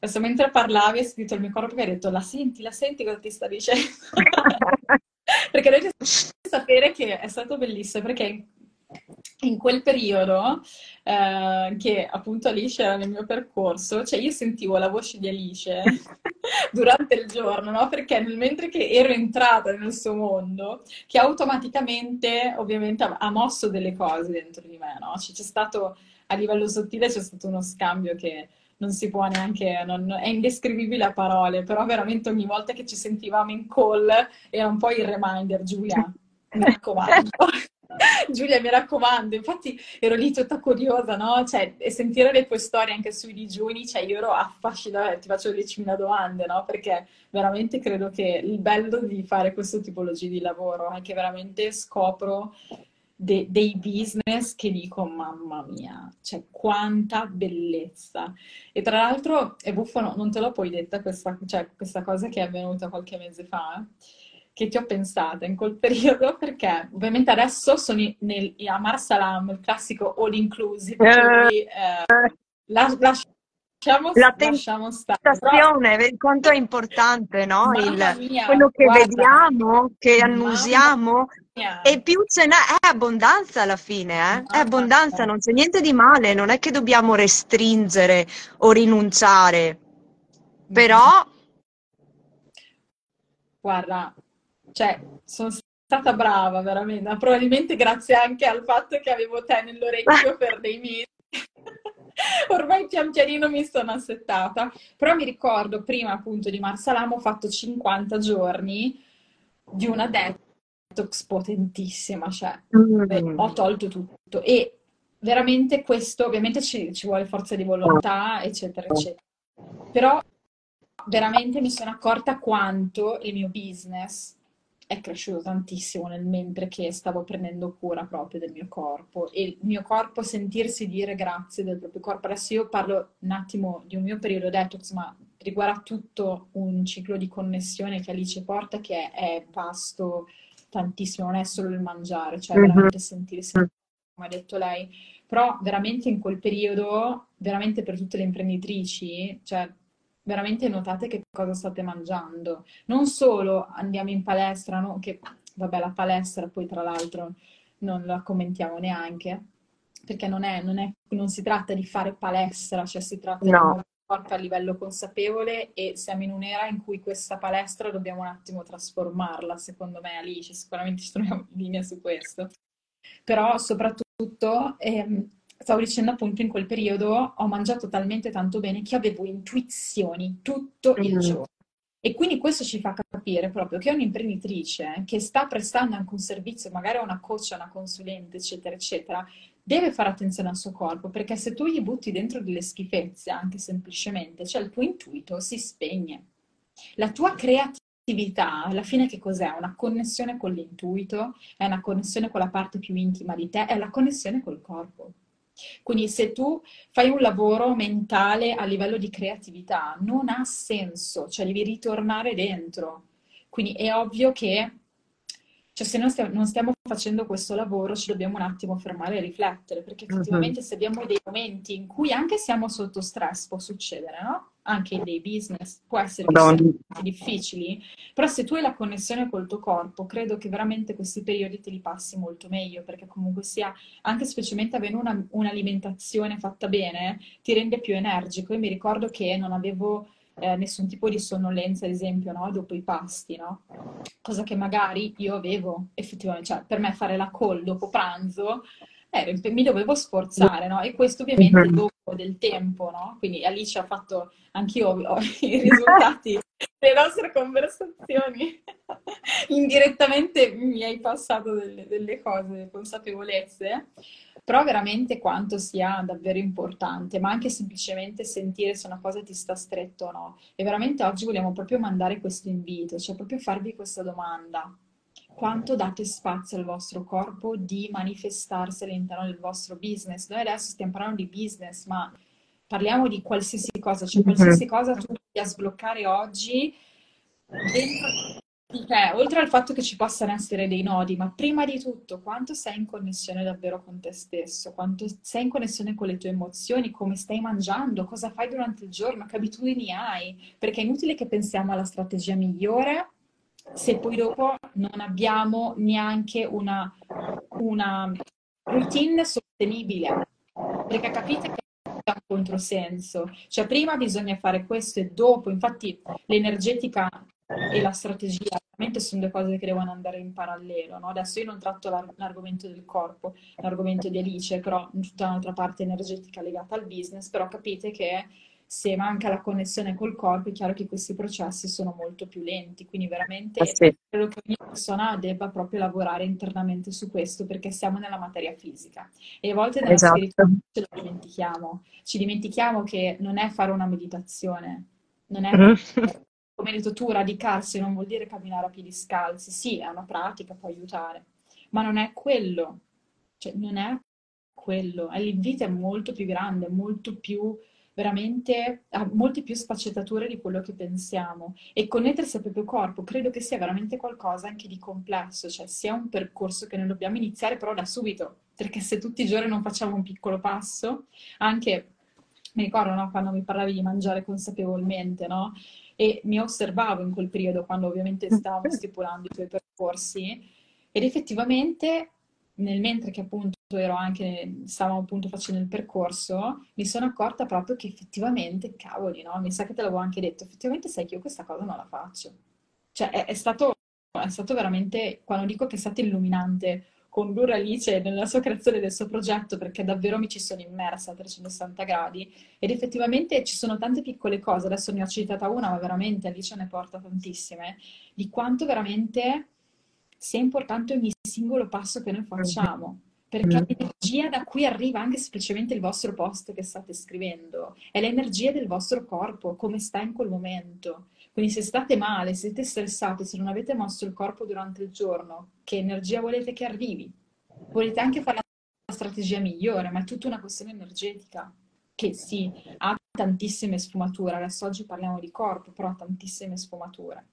[SPEAKER 1] Adesso mentre parlavi, ho scritto il mio corpo che ha detto la senti, la senti cosa ti sta dicendo? perché devi sapere che è stato bellissimo, perché in quel periodo eh, che appunto Alice era nel mio percorso, cioè io sentivo la voce di Alice durante il giorno, no? Perché nel, mentre che ero entrata nel suo mondo, che automaticamente ovviamente ha, mosso delle cose dentro di me, no? C'è, c'è stato a livello sottile c'è stato uno scambio che non si può neanche, non, è indescrivibile a parole, però veramente ogni volta che ci sentivamo in call era un po' il reminder, Giulia, mi raccomando. Giulia, mi raccomando, infatti ero lì tutta curiosa, no? Cioè, e sentire le tue storie anche sui digiuni, cioè io ero affascinata, ti faccio 10.000 domande, no? Perché veramente credo che il bello di fare questo tipologia di lavoro è che veramente scopro de- dei business che dico, mamma mia, cioè quanta bellezza. E tra l'altro è buffo, no, non te l'ho poi detta questa, cioè, questa cosa che è avvenuta qualche mese fa, che ti ho pensata in quel periodo, perché ovviamente adesso sono nel, a Marsalam, il classico all inclusive, quindi, eh, la, Lasciamo,
[SPEAKER 2] la tentazione, vedi quanto è importante, no? Il, mia, quello che guarda, vediamo, che annusiamo, e più ce n'è, è abbondanza alla fine, eh? è abbondanza, non c'è niente di male, non è che dobbiamo restringere o rinunciare, però...
[SPEAKER 1] Guarda, cioè, sono stata brava veramente, probabilmente grazie anche al fatto che avevo te nell'orecchio per dei mesi. Ormai pian pianino mi sono assettata, però mi ricordo prima appunto di Marsalamo ho fatto 50 giorni di una detox potentissima, cioè mm. ho tolto tutto e veramente questo, ovviamente ci, ci vuole forza di volontà, eccetera, eccetera. Però veramente mi sono accorta quanto il mio business è cresciuto tantissimo nel mentre che stavo prendendo cura proprio del mio corpo e il mio corpo sentirsi dire grazie del proprio corpo. Adesso io parlo un attimo di un mio periodo detox, ma riguarda tutto un ciclo di connessione che Alice porta che è, vasto tantissimo, non è solo il mangiare, cioè mm-hmm. veramente sentirsi, come ha detto lei, però veramente in quel periodo, veramente per tutte le imprenditrici, cioè veramente notate che cosa state mangiando. Non solo andiamo in palestra, no? che vabbè la palestra poi tra l'altro non la commentiamo neanche, perché non, è, non, è, non si tratta di fare palestra, cioè si tratta no. di il corpo a livello consapevole e siamo in un'era in cui questa palestra dobbiamo un attimo trasformarla, secondo me Alice, sicuramente ci troviamo in linea su questo. Però soprattutto ehm, stavo dicendo appunto in quel periodo ho mangiato talmente tanto bene che avevo intuizioni tutto il mm. giorno. E quindi questo ci fa capire proprio che un'imprenditrice che sta prestando anche un servizio, magari a una coach, a una consulente, eccetera, eccetera, deve fare attenzione al suo corpo, perché se tu gli butti dentro delle schifezze, anche semplicemente, cioè il tuo intuito si spegne. La tua creatività, alla fine che cos'è? Una connessione con l'intuito, è una connessione con la parte più intima di te, è la connessione col corpo. Quindi se tu fai un lavoro mentale a livello di creatività, non ha senso, cioè devi ritornare dentro. Quindi è ovvio che cioè, se non stiamo, non stiamo, facendo questo lavoro ci dobbiamo un attimo fermare e riflettere, perché effettivamente uh-huh. se abbiamo dei momenti in cui anche siamo sotto stress, può succedere, no? Anche in dei business, può essere difficili, però se tu hai la connessione col tuo corpo, credo che veramente questi periodi te li passi molto meglio, perché comunque sia, anche specialmente avendo una, un'alimentazione fatta bene, ti rende più energico. Io mi ricordo che non avevo eh, nessun tipo di sonnolenza, ad esempio, no? dopo i pasti, no? Cosa che magari io avevo effettivamente, cioè per me fare la call dopo pranzo eh, mi dovevo sforzare, no? E questo ovviamente mm-hmm. dopo del tempo, no? Quindi Alice ha fatto, anch'io ho i risultati delle nostre conversazioni. Indirettamente mi hai passato delle, delle cose, consapevolezze però veramente quanto sia davvero importante, ma anche semplicemente sentire se una cosa ti sta stretto o no. E veramente oggi vogliamo proprio mandare questo invito, cioè proprio farvi questa domanda. Quanto date spazio al vostro corpo di manifestarsi all'interno del vostro business? Noi adesso stiamo parlando di business, ma parliamo di qualsiasi cosa, cioè mhm. qualsiasi cosa tu devi sbloccare oggi dentro cioè, oltre al fatto che ci possano essere dei nodi, ma prima di tutto, quanto sei in connessione davvero con te stesso, quanto sei in connessione con le tue emozioni, come stai mangiando, cosa fai durante il giorno, che abitudini hai, perché è inutile che pensiamo alla strategia migliore se poi dopo non abbiamo neanche una, una routine sostenibile, perché capite che è un controsenso, cioè prima bisogna fare questo e dopo, infatti l'energetica e la strategia ovviamente sono due cose che devono andare in parallelo. No? Adesso io non tratto l'ar- l'argomento del corpo, l'argomento di Alice, però in tutta un'altra parte energetica legata al business, però capite che se manca la connessione col corpo è chiaro che questi processi sono molto più lenti, quindi veramente ah, sì. credo che ogni persona debba proprio lavorare internamente su questo perché siamo nella materia fisica e a volte nella esatto. spiritualità ce lo dimentichiamo, ci dimentichiamo che non è fare una meditazione, non è mm come hai detto tu, radicarsi non vuol dire camminare a piedi scalzi. Sì, è una pratica, può aiutare, ma non è quello. Cioè, non è quello. L'invito è molto più grande, molto più veramente ha molte più sfaccettature di quello che pensiamo e connettersi al proprio corpo credo che sia veramente qualcosa anche di complesso, cioè sia un percorso che noi dobbiamo iniziare però da subito, perché se tutti i giorni non facciamo un piccolo passo, anche mi ricordo no, quando mi parlavi di mangiare consapevolmente, no? e mi osservavo in quel periodo quando ovviamente stavo stipulando i tuoi percorsi ed effettivamente nel mentre che appunto ero anche, stavamo appunto facendo il percorso, mi sono accorta proprio che effettivamente, cavoli, no? Mi sa che te l'avevo anche detto, effettivamente sai che io questa cosa non la faccio. Cioè è, è stato, è stato veramente, quando dico che è stato illuminante condurre Alice nella sua creazione del suo progetto perché davvero mi ci sono immersa a 360 gradi ed effettivamente ci sono tante piccole cose, adesso ne ho citata una ma veramente Alice ne porta tantissime, di quanto veramente sia importante ogni singolo passo che noi facciamo perché l'energia da cui arriva anche semplicemente il vostro post che state scrivendo è l'energia del vostro corpo, come sta in quel momento. Quindi se state male, se siete stressati, se non avete mosso il corpo durante il giorno, che energia volete che arrivi? Volete anche fare la strategia migliore, ma è tutta una questione energetica che sì, ha tantissime sfumature. Adesso oggi parliamo di corpo, però ha tantissime sfumature.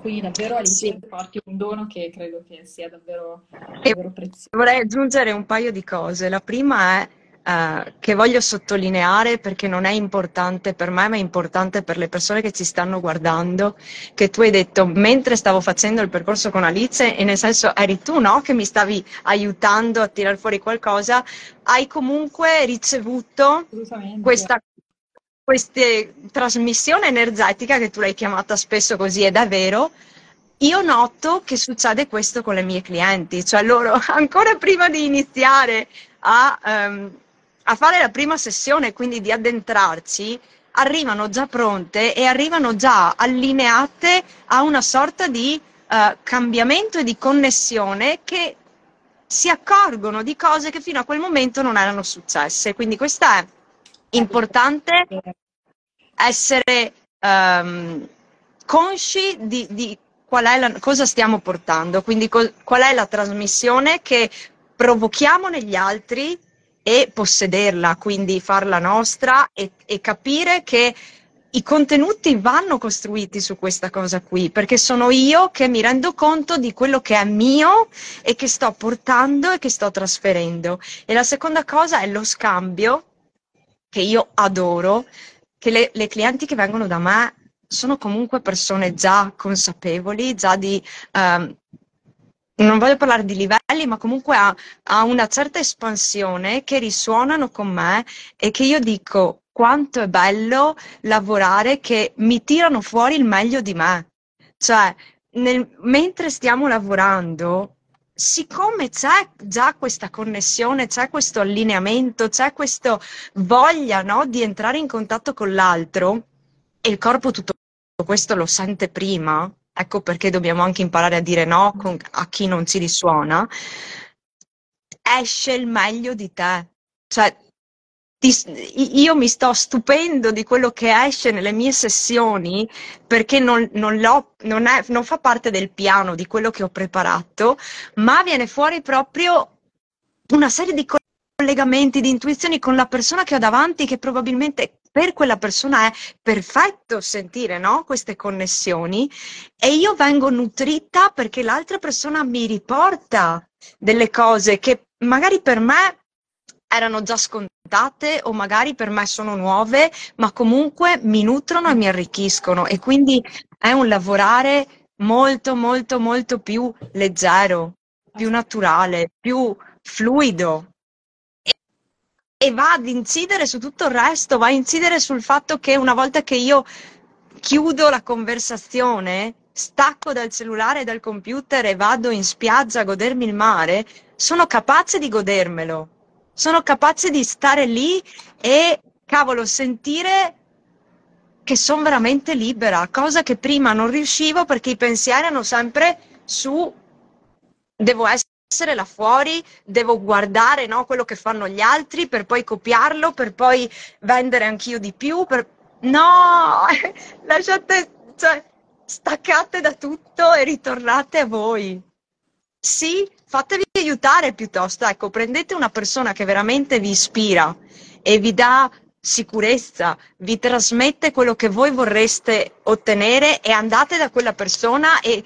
[SPEAKER 1] Quindi davvero Alice sì. porti un dono che credo che sia davvero, davvero prezioso.
[SPEAKER 2] Vorrei aggiungere un paio di cose. La prima è uh, che voglio sottolineare perché non è importante per me, ma è importante per le persone che ci stanno guardando, che tu hai detto mentre stavo facendo il percorso con Alice, e nel senso eri tu no, che mi stavi aiutando a tirare fuori qualcosa, hai comunque ricevuto questa questa trasmissione energetica che tu l'hai chiamata spesso così è vero, io noto che succede questo con le mie clienti, cioè loro ancora prima di iniziare a, um, a fare la prima sessione, quindi di addentrarci, arrivano già pronte e arrivano già allineate a una sorta di uh, cambiamento e di connessione che si accorgono di cose che fino a quel momento non erano successe. Quindi questa è importante essere um, consci di, di qual è la, cosa stiamo portando, quindi co, qual è la trasmissione che provochiamo negli altri e possederla, quindi farla nostra e, e capire che i contenuti vanno costruiti su questa cosa qui, perché sono io che mi rendo conto di quello che è mio e che sto portando e che sto trasferendo. E la seconda cosa è lo scambio, che io adoro, che le, le clienti che vengono da me sono comunque persone già consapevoli, già di... Um, non voglio parlare di livelli, ma comunque ha, ha, una certa espansione che risuonano con me e che io dico quanto è bello lavorare che mi tirano fuori il meglio di me. Cioè, nel, mentre stiamo lavorando, siccome c'è già questa connessione, c'è questo allineamento, c'è questa voglia no, di entrare in contatto con l'altro e il corpo tutto questo lo sente prima, ecco perché dobbiamo anche imparare a dire no con, a chi non ci risuona, esce il meglio di te. Cioè, io mi sto stupendo di quello che esce nelle mie sessioni perché non, non, non, è, non fa parte del piano di quello che ho preparato, ma viene fuori proprio una serie di collegamenti, di intuizioni con la persona che ho davanti che probabilmente per quella persona è perfetto sentire no? queste connessioni e io vengo nutrita perché l'altra persona mi riporta delle cose che magari per me erano già scontate o magari per me sono nuove, ma comunque mi nutrono e mi arricchiscono. E quindi è un lavorare molto molto molto più leggero, più naturale, più fluido. E va ad incidere su tutto il resto, va a incidere sul fatto che una volta che io chiudo la conversazione, stacco dal cellulare e dal computer e vado in spiaggia a godermi il mare, sono capace di godermelo, sono capace di stare lì e, cavolo, sentire che sono veramente libera, cosa che prima non riuscivo perché i pensieri erano sempre su devo essere là fuori, devo guardare no, quello che fanno gli altri per poi copiarlo, per poi vendere anch'io di più. Per... No, lasciate, cioè, staccate da tutto e ritornate a voi. Sì, fatevi aiutare piuttosto. Ecco, prendete una persona che veramente vi ispira e vi dà sicurezza, vi trasmette quello che voi vorreste ottenere e andate da quella persona e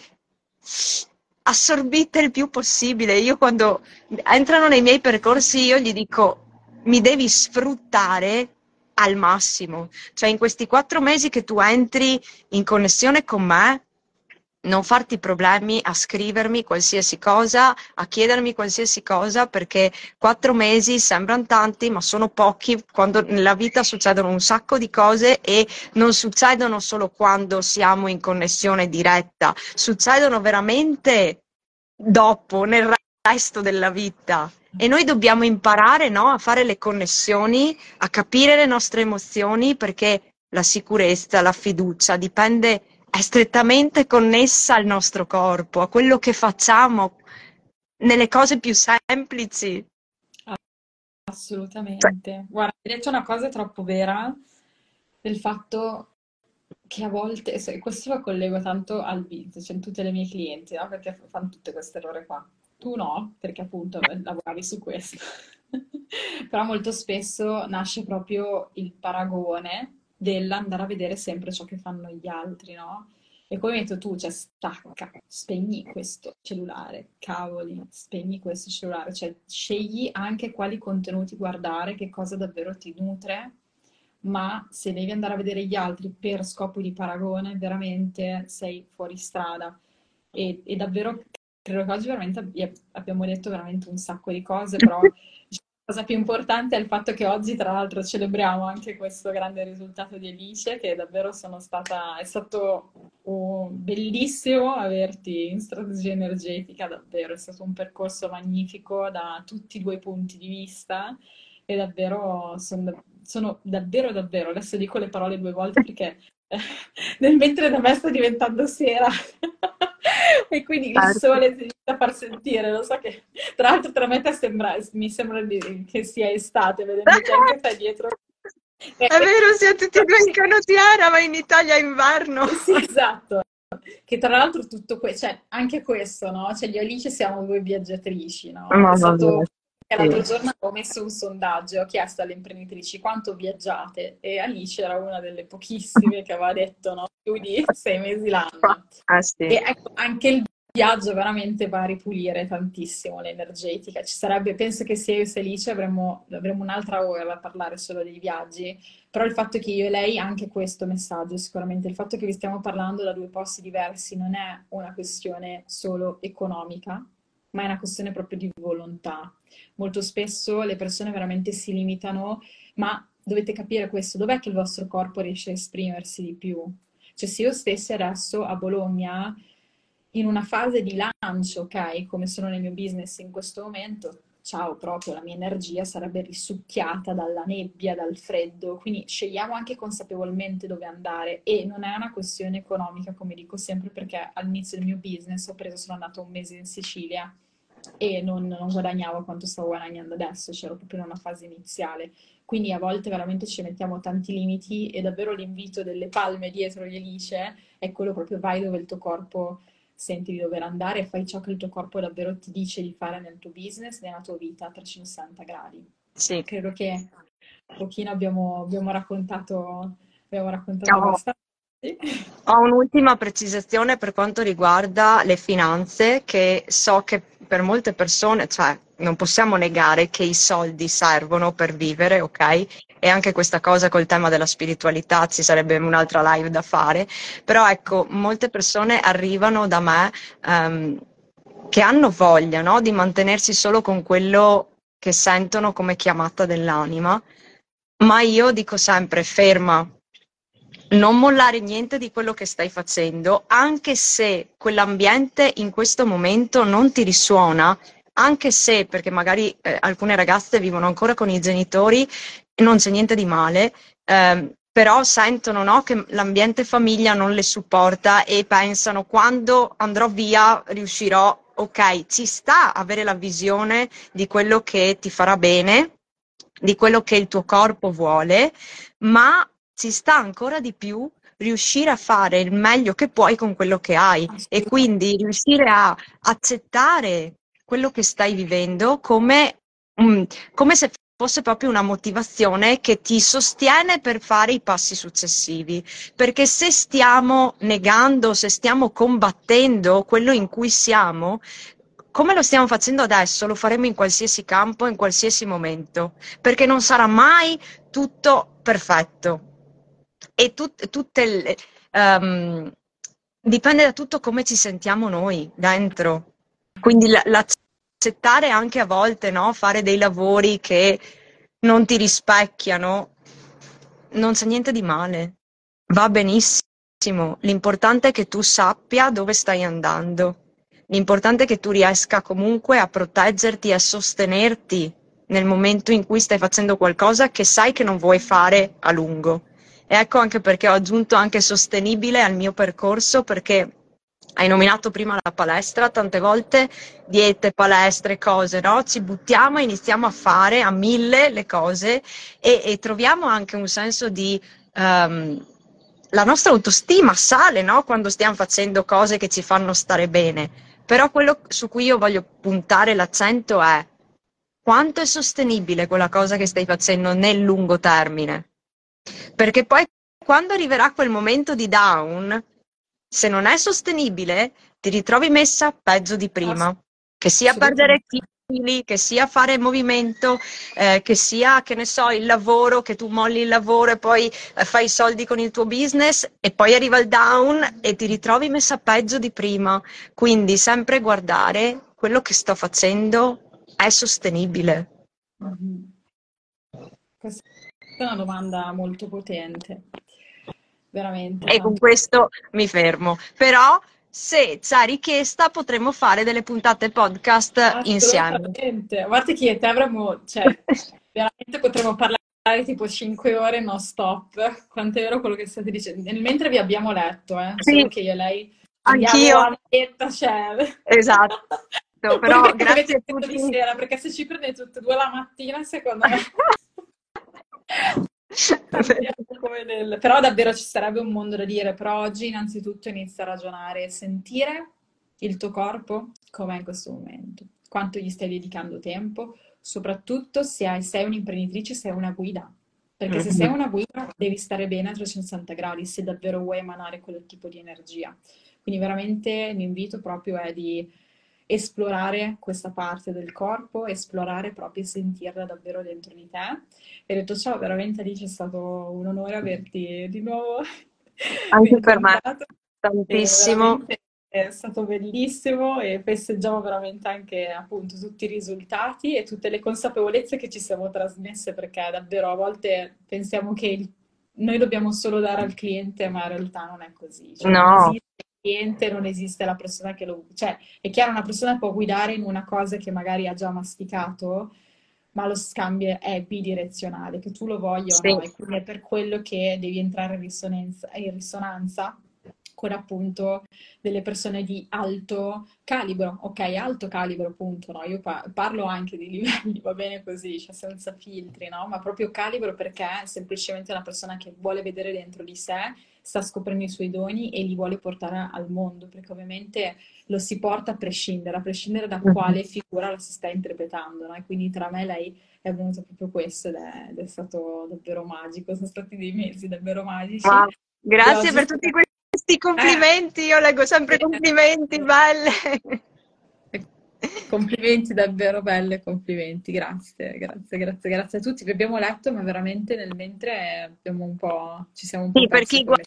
[SPEAKER 2] assorbite il più possibile. Io quando entrano nei miei percorsi io gli dico mi devi sfruttare al massimo. Cioè in questi quattro mesi che tu entri in connessione con me, non farti problemi a scrivermi qualsiasi cosa, a chiedermi qualsiasi cosa, perché quattro mesi sembrano tanti, ma sono pochi quando nella vita succedono un sacco di cose e non succedono solo quando siamo in connessione diretta, succedono veramente dopo, nel resto della vita. E noi dobbiamo imparare no, a fare le connessioni, a capire le nostre emozioni, perché la sicurezza, la fiducia dipende è strettamente connessa al nostro corpo, a quello che facciamo nelle cose più semplici.
[SPEAKER 1] Assolutamente. Guarda, hai detto una cosa troppo vera del fatto che a volte, questo lo collego tanto al business, cioè in tutte le mie clienti, no? Perché fanno tutte queste errore qua. Tu no, perché appunto lavoravi su questo. Però molto spesso nasce proprio il paragone dell'andare a vedere sempre ciò che fanno gli altri, no? E come hai detto tu, cioè stacca, spegni questo cellulare, cavoli, spegni questo cellulare, cioè scegli anche quali contenuti guardare, che cosa davvero ti nutre, ma se devi andare a vedere gli altri per scopo di paragone, veramente sei fuori strada. E, e davvero credo che oggi veramente abbiamo detto veramente un sacco di cose, però cosa più importante è il fatto che oggi, tra l'altro, celebriamo anche questo grande risultato di Alice, che davvero sono stata, è stato bellissimo averti in strategia energetica, davvero, è stato un percorso magnifico da tutti i due punti di vista e davvero sono, sono davvero, davvero, adesso dico le parole due volte perché nel mentre da me sta diventando sera e quindi il certo. sole si inizia a far sentire, lo so che tra l'altro tra me te sembra, mi sembra di, che sia estate, vedendo che anche te dietro.
[SPEAKER 2] È vero, siamo tutti e due in canottiera, ma in Italia è inverno.
[SPEAKER 1] Sì, esatto. Che tra l'altro tutto questo, cioè anche questo, no? Cioè io Alice siamo due viaggiatrici, no? È stato L'altro giorno ho messo un sondaggio, ho chiesto alle imprenditrici quanto viaggiate e Alice era una delle pochissime che aveva detto no, più di sei mesi l'anno. Ah, sì. E ecco, anche il viaggio veramente va a ripulire tantissimo l'energetica. Ci sarebbe, penso che se io e Alice avremmo, avremmo un'altra ora da parlare solo dei viaggi, però il fatto che io e lei, anche questo messaggio sicuramente, il fatto che vi stiamo parlando da due posti diversi non è una questione solo economica, ma è una questione proprio di volontà. Molto spesso le persone veramente si limitano, ma dovete capire questo, dov'è che il vostro corpo riesce a esprimersi di più? Cioè se io stessi adesso a Bologna in una fase di lancio, ok, come sono nel mio business in questo momento, ciao, proprio la mia energia sarebbe risucchiata dalla nebbia, dal freddo, quindi scegliamo anche consapevolmente dove andare e non è una questione economica, come dico sempre, perché all'inizio del mio business ho preso, sono andata un mese in Sicilia e non, non guadagnavo quanto stavo guadagnando adesso, c'ero proprio in una fase iniziale. Quindi a volte veramente ci mettiamo tanti limiti e davvero l'invito delle palme dietro gli Elice è quello proprio vai dove il tuo corpo senti di dover andare e fai ciò che il tuo corpo davvero ti dice di fare nel tuo business, nella tua vita a 360 gradi. Sì. Credo che un pochino abbiamo, abbiamo raccontato, abbiamo raccontato abbastanza.
[SPEAKER 2] Ho un'ultima precisazione per quanto riguarda le finanze, che so che per molte persone, cioè non possiamo negare che i soldi servono per vivere, ok? E anche questa cosa col tema della spiritualità ci sarebbe un'altra live da fare, però ecco, molte persone arrivano da me um, che hanno voglia no? di mantenersi solo con quello che sentono come chiamata dell'anima, ma io dico sempre ferma, non mollare niente di quello che stai facendo, anche se quell'ambiente in questo momento non ti risuona, anche se, perché magari eh, alcune ragazze vivono ancora con i genitori, non c'è niente di male, eh, però sentono no, che l'ambiente famiglia non le supporta e pensano quando andrò via riuscirò, ok, ci sta avere la visione di quello che ti farà bene, di quello che il tuo corpo vuole, ma ci sta ancora di più riuscire a fare il meglio che puoi con quello che hai e quindi riuscire a accettare quello che stai vivendo come, um, come se fosse proprio una motivazione che ti sostiene per fare i passi successivi. Perché se stiamo negando, se stiamo combattendo quello in cui siamo, come lo stiamo facendo adesso, lo faremo in qualsiasi campo, in qualsiasi momento, perché non sarà mai tutto perfetto e tut, tutte le, um, dipende da tutto come ci sentiamo noi dentro. Quindi l'accettare anche a volte, no? fare dei lavori che non ti rispecchiano, non c'è niente di male, va benissimo. L'importante è che tu sappia dove stai andando. L'importante è che tu riesca comunque a proteggerti e a sostenerti nel momento in cui stai facendo qualcosa che sai che non vuoi fare a lungo. E ecco anche perché ho aggiunto anche sostenibile al mio percorso perché hai nominato prima la palestra, tante volte diete, palestre, cose, no? Ci buttiamo e iniziamo a fare a mille le cose e, e troviamo anche un senso di... Um, la nostra autostima sale, no? Quando stiamo facendo cose che ci fanno stare bene. Però quello su cui io voglio puntare l'accento è quanto è sostenibile quella cosa che stai facendo nel lungo termine. Perché poi quando arriverà quel momento di down, se non è sostenibile, ti ritrovi messa peggio di prima. Che sia perdere chili, che sia fare movimento, eh, che sia, che ne so, il lavoro, che tu molli il lavoro e poi eh, fai i soldi con il tuo business e poi arriva il down e ti ritrovi messa peggio di prima. Quindi sempre guardare quello che sto facendo è sostenibile.
[SPEAKER 1] Mm-hmm. È una domanda molto potente, veramente.
[SPEAKER 2] E con questo mi fermo. Però se c'è richiesta potremmo fare delle puntate podcast insieme.
[SPEAKER 1] Guarda che te avremmo, cioè, veramente potremmo parlare tipo 5 ore non stop. Quanto è vero quello che state dicendo? Mentre vi abbiamo letto, eh, sì. solo che io e lei
[SPEAKER 2] Anch'io.
[SPEAKER 1] Letta, cioè...
[SPEAKER 2] Esatto. Però grazie a tutti.
[SPEAKER 1] di sera, perché se ci prendete tutte e due la mattina, secondo me... nel... Però davvero ci sarebbe un mondo da dire, però oggi innanzitutto inizia a ragionare e sentire il tuo corpo com'è in questo momento, quanto gli stai dedicando tempo, soprattutto se hai, sei un'imprenditrice, sei una guida. Perché se sei una guida devi stare bene a 360 gradi se davvero vuoi emanare quel tipo di energia. Quindi veramente l'invito proprio è di esplorare questa parte del corpo, esplorare proprio e sentirla davvero dentro di te. E detto ciò, veramente Alice è stato un onore averti di nuovo.
[SPEAKER 2] Anche per me, tantissimo.
[SPEAKER 1] È stato bellissimo e festeggiamo veramente anche appunto tutti i risultati e tutte le consapevolezze che ci siamo trasmesse perché davvero a volte pensiamo che noi dobbiamo solo dare al cliente, ma in realtà non è così.
[SPEAKER 2] Cioè, no
[SPEAKER 1] cliente, non esiste la persona che lo... Cioè, è chiaro, una persona può guidare in una cosa che magari ha già masticato, ma lo scambio è bidirezionale, che tu lo voglia sì. o no, e quindi è per quello che devi entrare in risonanza, in risonanza con appunto delle persone di alto calibro, ok, alto calibro appunto, no? Io pa- parlo anche di livelli, va bene così, cioè senza filtri, no? Ma proprio calibro perché è semplicemente una persona che vuole vedere dentro di sé, sta scoprendo i suoi doni e li vuole portare al mondo, perché ovviamente lo si porta a prescindere, a prescindere da mhm. quale figura la si sta interpretando, no? E quindi tra me e lei è venuto proprio questo ed è, ed è stato davvero magico, sono stati dei mesi davvero magici.
[SPEAKER 2] Wow. Grazie per tutti questi questi complimenti, io leggo sempre complimenti, belle.
[SPEAKER 1] Complimenti davvero belle, complimenti, grazie, grazie, grazie, grazie a tutti. Vi abbiamo letto, ma veramente nel mentre abbiamo un po', ci siamo un po'.
[SPEAKER 2] Sì, per chi guarda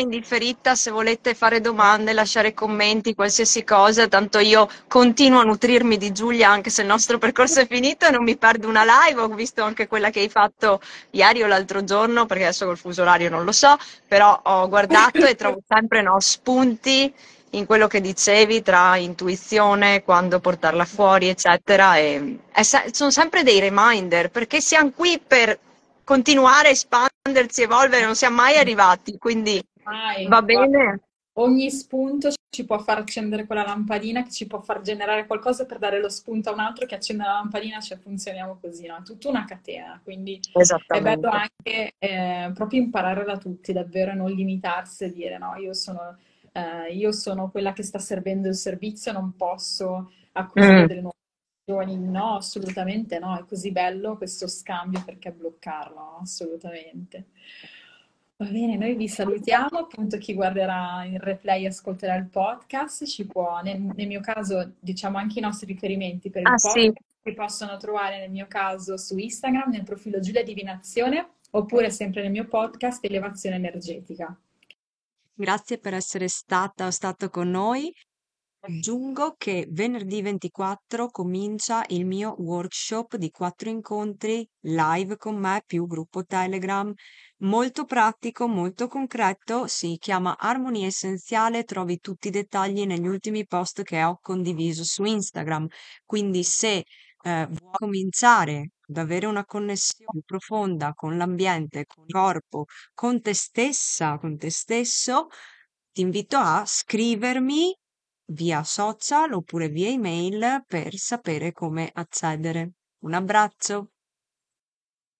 [SPEAKER 2] in differita, se volete fare domande, lasciare commenti, qualsiasi cosa, tanto io continuo a nutrirmi di Giulia anche se il nostro percorso è finito e non mi perdo una live, ho visto anche quella che hai fatto ieri o l'altro giorno, perché adesso col fuso orario non lo so, però ho guardato e trovo sempre no, spunti in quello che dicevi tra intuizione, quando portarla fuori, eccetera. E, e sono sempre dei reminder perché siamo qui per continuare a espandersi, evolvere, non siamo mai arrivati, quindi mai. va bene.
[SPEAKER 1] Ogni spunto ci può far accendere quella lampadina che ci può far generare qualcosa per dare lo spunto a un altro che accende la lampadina, cioè funzioniamo così, no? È tutta una catena, quindi è bello anche eh, proprio imparare da tutti, davvero, non limitarsi e dire no, io sono eh, io sono quella che sta servendo il servizio, non posso acquisire mm. delle nuove opzioni. No, assolutamente no, è così bello questo scambio perché bloccarlo, assolutamente. Va bene, noi vi salutiamo, appunto chi guarderà il replay e ascolterà il podcast ci può, nel, nel, mio caso diciamo anche i nostri riferimenti per il ah, podcast, sì. si possono trovare nel mio caso su Instagram, nel profilo Giulia Divinazione, oppure sempre nel mio podcast Elevazione Energetica.
[SPEAKER 2] Grazie per essere stata o stato con noi. Aggiungo che venerdì 24 comincia il mio workshop di quattro incontri live con me più gruppo Telegram. Molto pratico, molto concreto, si chiama Armonia Essenziale, trovi tutti i dettagli negli ultimi post che ho condiviso su Instagram. Quindi se eh, vuoi cominciare ad avere una connessione profonda con l'ambiente, con il corpo, con te stessa, con te stesso, ti invito a scrivermi via social oppure via email per sapere come accedere. Un abbraccio!